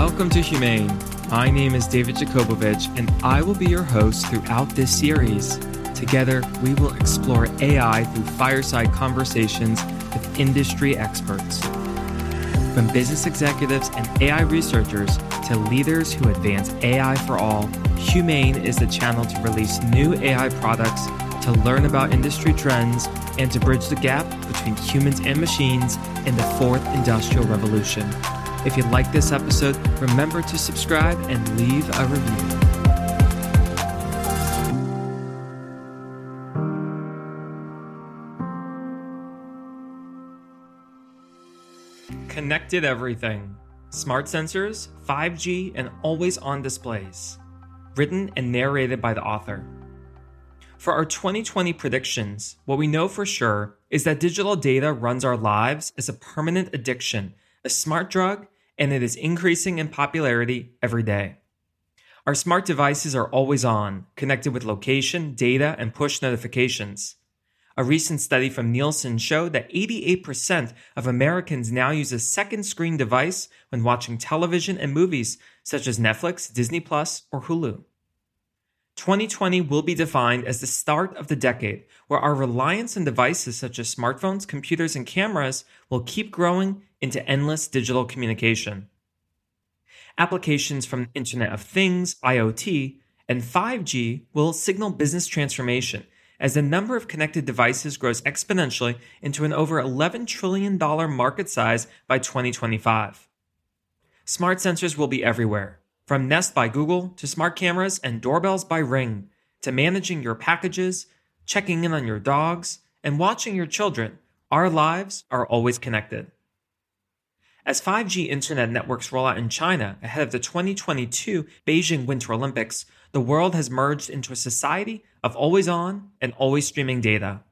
Welcome to HumAIn. My name is David Yakobovitch, and I will be your host throughout this series. Together, we will explore AI through fireside conversations with industry experts. From business executives and AI researchers to leaders who advance AI for all, HumAIn is the channel to release new AI products, to learn about industry trends, and to bridge the gap between humans and machines in the fourth industrial revolution. If you like this episode, remember to subscribe and leave a review. Connected everything. Smart sensors, 5G, and always on displays. Written and narrated by the author. For our 2020 predictions, what we know for sure is that digital data runs our lives as a permanent addiction, a smart drug, and it is increasing in popularity every day. Our smart devices are always on, connected with location, data, and push notifications. A recent study from Nielsen showed that 88% of Americans now use a second screen device when watching television and movies such as Netflix, Disney Plus, or Hulu. 2020 will be defined as the start of the decade where our reliance on devices such as smartphones, computers, and cameras will keep growing into endless digital communication. Applications from the Internet of Things, IoT, and 5G will signal business transformation as the number of connected devices grows exponentially into an over $11 trillion market size by 2025. Smart sensors will be everywhere from Nest by Google to smart cameras and doorbells by Ring to managing your packages, checking in on your dogs, and watching your children, our lives are always connected. As 5G internet networks roll out in China ahead of the 2022 Beijing Winter Olympics, the world has merged into a society of always on and always streaming data.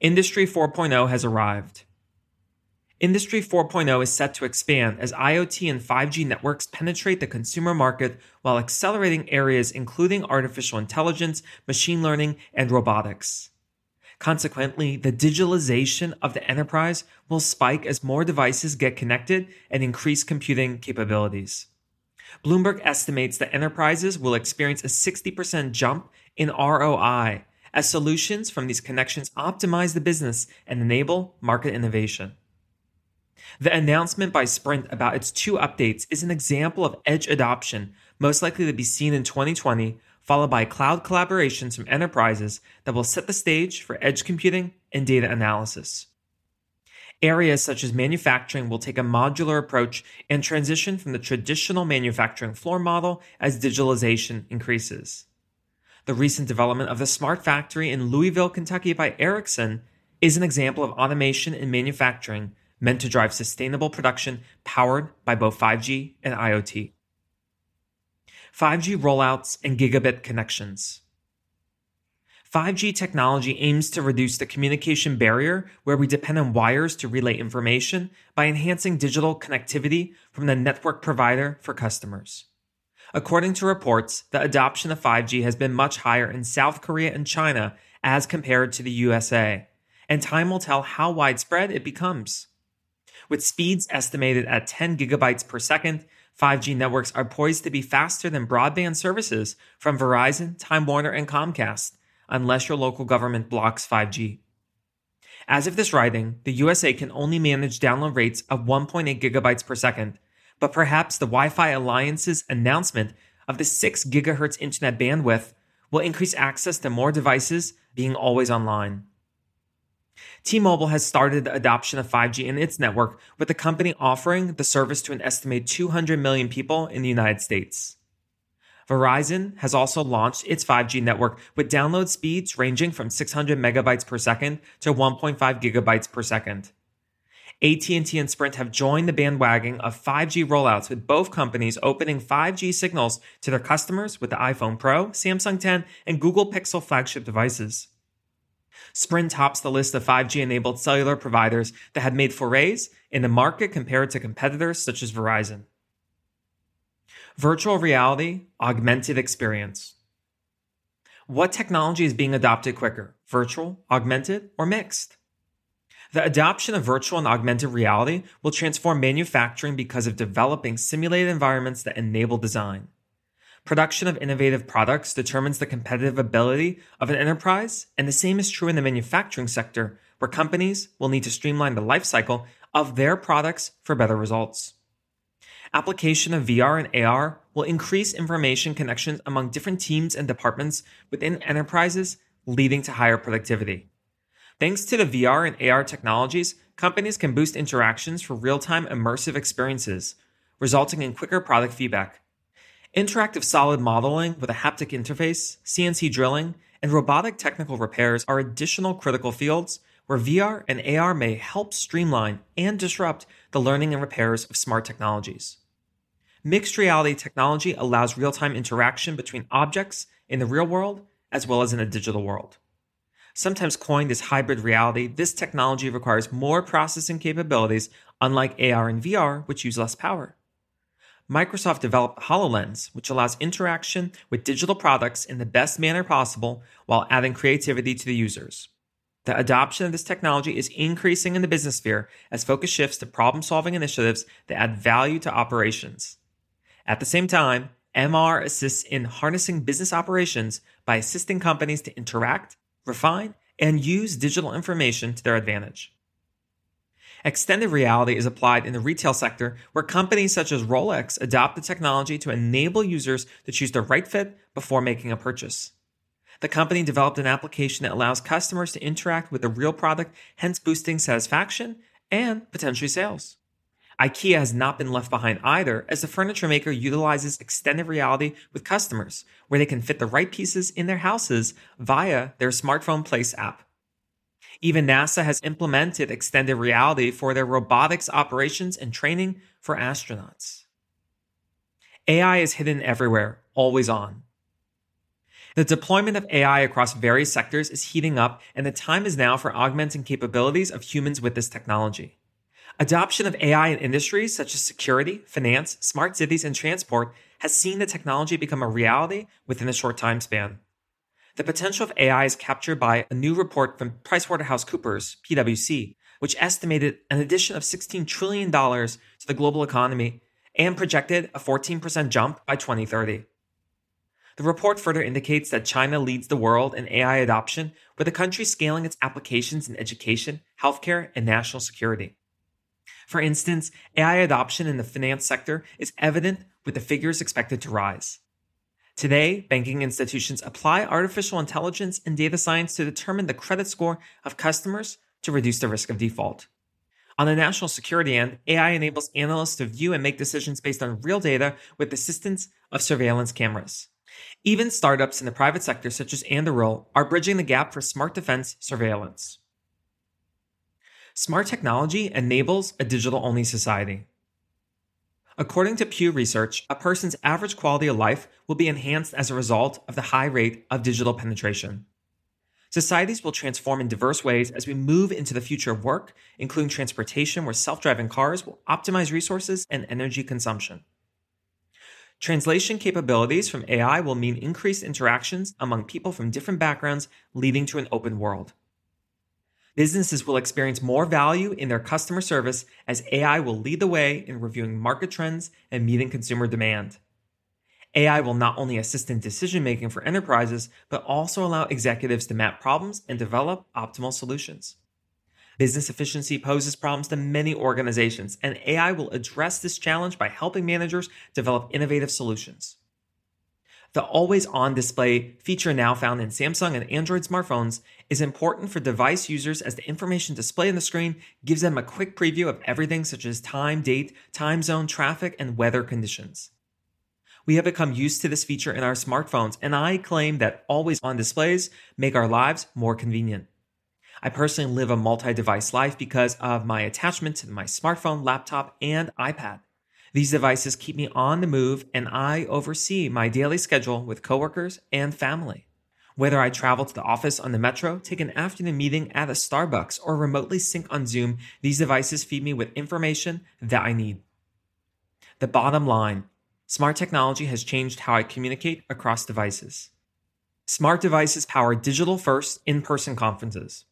Industry 4.0 has arrived. Industry 4.0 is set to expand as IoT and 5G networks penetrate the consumer market while accelerating areas including artificial intelligence, machine learning, and robotics. Consequently, the digitalization of the enterprise will spike as more devices get connected and increase computing capabilities. Bloomberg estimates that enterprises will experience a 60% jump in ROI as solutions from these connections optimize the business and enable market innovation. The announcement by Sprint about its two updates is an example of edge adoption, most likely to be seen in 2020, followed by cloud collaborations from enterprises that will set the stage for edge computing and data analysis. Areas such as manufacturing will take a modular approach and transition from the traditional manufacturing floor model as digitalization increases. The recent development of the smart factory in Louisville, Kentucky by Ericsson is an example of automation in manufacturing meant to drive sustainable production powered by both 5G and IoT. 5G rollouts and gigabit connections. 5G technology aims to reduce the communication barrier where we depend on wires to relay information by enhancing digital connectivity from the network provider for customers. According to reports, the adoption of 5G has been much higher in South Korea and China as compared to the USA, and time will tell how widespread it becomes. With speeds estimated at 10 gigabytes per second, 5G networks are poised to be faster than broadband services from Verizon, Time Warner, and Comcast, unless your local government blocks 5G. As of this writing, the USA can only manage download rates of 1.8 gigabytes per second, but perhaps the Wi Fi Alliance's announcement of the 6 gigahertz internet bandwidth will increase access to more devices being always online. T Mobile has started the adoption of 5G in its network, with the company offering the service to an estimated 200 million people in the United States. Verizon has also launched its 5G network with download speeds ranging from 600 megabytes per second to 1.5 gigabytes per second. AT&T and Sprint have joined the bandwagon of 5G rollouts with both companies opening 5G signals to their customers with the iPhone Pro, Samsung 10, and Google Pixel flagship devices. Sprint tops the list of 5G enabled cellular providers that have made forays in the market compared to competitors such as Verizon. Virtual reality, augmented experience. What technology is being adopted quicker, virtual, augmented, or mixed? The adoption of virtual and augmented reality will transform manufacturing because of developing simulated environments that enable design. Production of innovative products determines the competitive ability of an enterprise, and the same is true in the manufacturing sector, where companies will need to streamline the life cycle of their products for better results. Application of VR and AR will increase information connections among different teams and departments within enterprises, leading to higher productivity. Thanks to the VR and AR technologies, companies can boost interactions for real time immersive experiences, resulting in quicker product feedback. Interactive solid modeling with a haptic interface, CNC drilling, and robotic technical repairs are additional critical fields where VR and AR may help streamline and disrupt the learning and repairs of smart technologies. Mixed reality technology allows real time interaction between objects in the real world as well as in a digital world. Sometimes coined as hybrid reality, this technology requires more processing capabilities, unlike AR and VR, which use less power. Microsoft developed HoloLens, which allows interaction with digital products in the best manner possible while adding creativity to the users. The adoption of this technology is increasing in the business sphere as focus shifts to problem solving initiatives that add value to operations. At the same time, MR assists in harnessing business operations by assisting companies to interact, refine, and use digital information to their advantage. Extended reality is applied in the retail sector where companies such as Rolex adopt the technology to enable users to choose the right fit before making a purchase. The company developed an application that allows customers to interact with the real product, hence boosting satisfaction and potentially sales. IKEA has not been left behind either, as the furniture maker utilizes extended reality with customers, where they can fit the right pieces in their houses via their smartphone Place app. Even NASA has implemented extended reality for their robotics operations and training for astronauts. AI is hidden everywhere, always on. The deployment of AI across various sectors is heating up, and the time is now for augmenting capabilities of humans with this technology. Adoption of AI in industries such as security, finance, smart cities, and transport has seen the technology become a reality within a short time span. The potential of AI is captured by a new report from PricewaterhouseCoopers, PwC, which estimated an addition of $16 trillion to the global economy and projected a 14% jump by 2030. The report further indicates that China leads the world in AI adoption, with the country scaling its applications in education, healthcare, and national security. For instance, AI adoption in the finance sector is evident with the figures expected to rise. Today, banking institutions apply artificial intelligence and data science to determine the credit score of customers to reduce the risk of default. On the national security end, AI enables analysts to view and make decisions based on real data with assistance of surveillance cameras. Even startups in the private sector, such as Anduril, are bridging the gap for smart defense surveillance. Smart technology enables a digital only society. According to Pew Research, a person's average quality of life will be enhanced as a result of the high rate of digital penetration. Societies will transform in diverse ways as we move into the future of work, including transportation, where self driving cars will optimize resources and energy consumption. Translation capabilities from AI will mean increased interactions among people from different backgrounds, leading to an open world. Businesses will experience more value in their customer service as AI will lead the way in reviewing market trends and meeting consumer demand. AI will not only assist in decision making for enterprises, but also allow executives to map problems and develop optimal solutions. Business efficiency poses problems to many organizations, and AI will address this challenge by helping managers develop innovative solutions. The always on display feature now found in Samsung and Android smartphones is important for device users as the information displayed on the screen gives them a quick preview of everything such as time, date, time zone, traffic, and weather conditions. We have become used to this feature in our smartphones, and I claim that always on displays make our lives more convenient. I personally live a multi device life because of my attachment to my smartphone, laptop, and iPad. These devices keep me on the move, and I oversee my daily schedule with coworkers and family. Whether I travel to the office on the metro, take an afternoon meeting at a Starbucks, or remotely sync on Zoom, these devices feed me with information that I need. The bottom line Smart technology has changed how I communicate across devices. Smart devices power digital first in person conferences.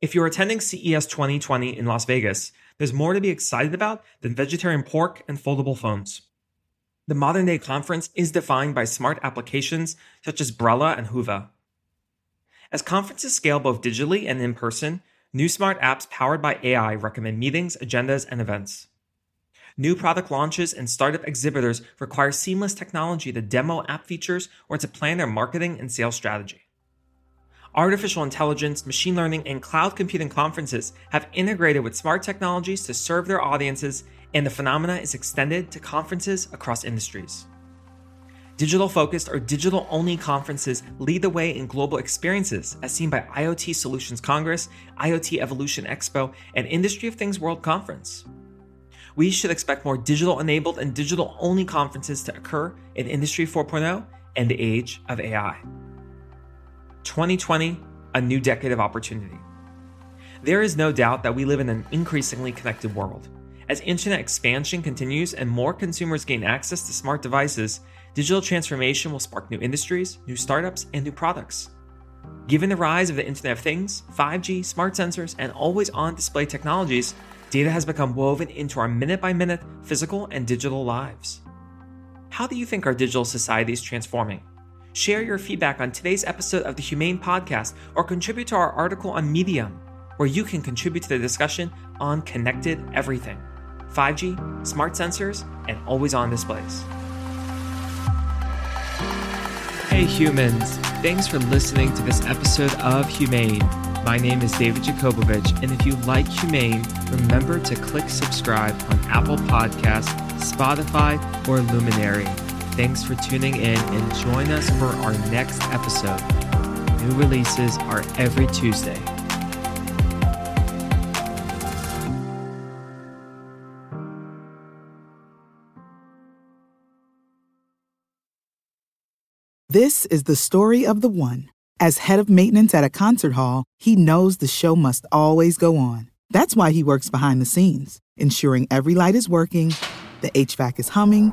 If you're attending CES 2020 in Las Vegas, there's more to be excited about than vegetarian pork and foldable phones. The modern day conference is defined by smart applications such as Brella and Whova. As conferences scale both digitally and in person, new smart apps powered by AI recommend meetings, agendas, and events. New product launches and startup exhibitors require seamless technology to demo app features or to plan their marketing and sales strategy. Artificial intelligence, machine learning, and cloud computing conferences have integrated with smart technologies to serve their audiences, and the phenomena is extended to conferences across industries. Digital focused or digital only conferences lead the way in global experiences, as seen by IoT Solutions Congress, IoT Evolution Expo, and Industry of Things World Conference we should expect more digital enabled and digital only conferences to occur in Industry 4.0 and the age of AI. 2020, a new decade of opportunity. There is no doubt that we live in an increasingly connected world. As internet expansion continues and more consumers gain access to smart devices, digital transformation will spark new industries, new startups, and new products. Given the rise of the Internet of Things, 5G, smart sensors, and always on display technologies, Data has become woven into our minute by minute physical and digital lives. How do you think our digital society is transforming? Share your feedback on today's episode of the HumAIn Podcast or contribute to our article on Medium, where you can contribute to the discussion on connected everything 5G, smart sensors, and always on displays. Hey humans, thanks for listening to this episode of HumAIn. My name is David Yakobovitch, and if you like HumAIn, remember to click subscribe on Apple Podcasts, Spotify, or Luminary. Thanks for tuning in and join us for our next episode. New releases are every Tuesday. This is the story of the one. As head of maintenance at a concert hall, he knows the show must always go on. That's why he works behind the scenes, ensuring every light is working, the HVAC is humming,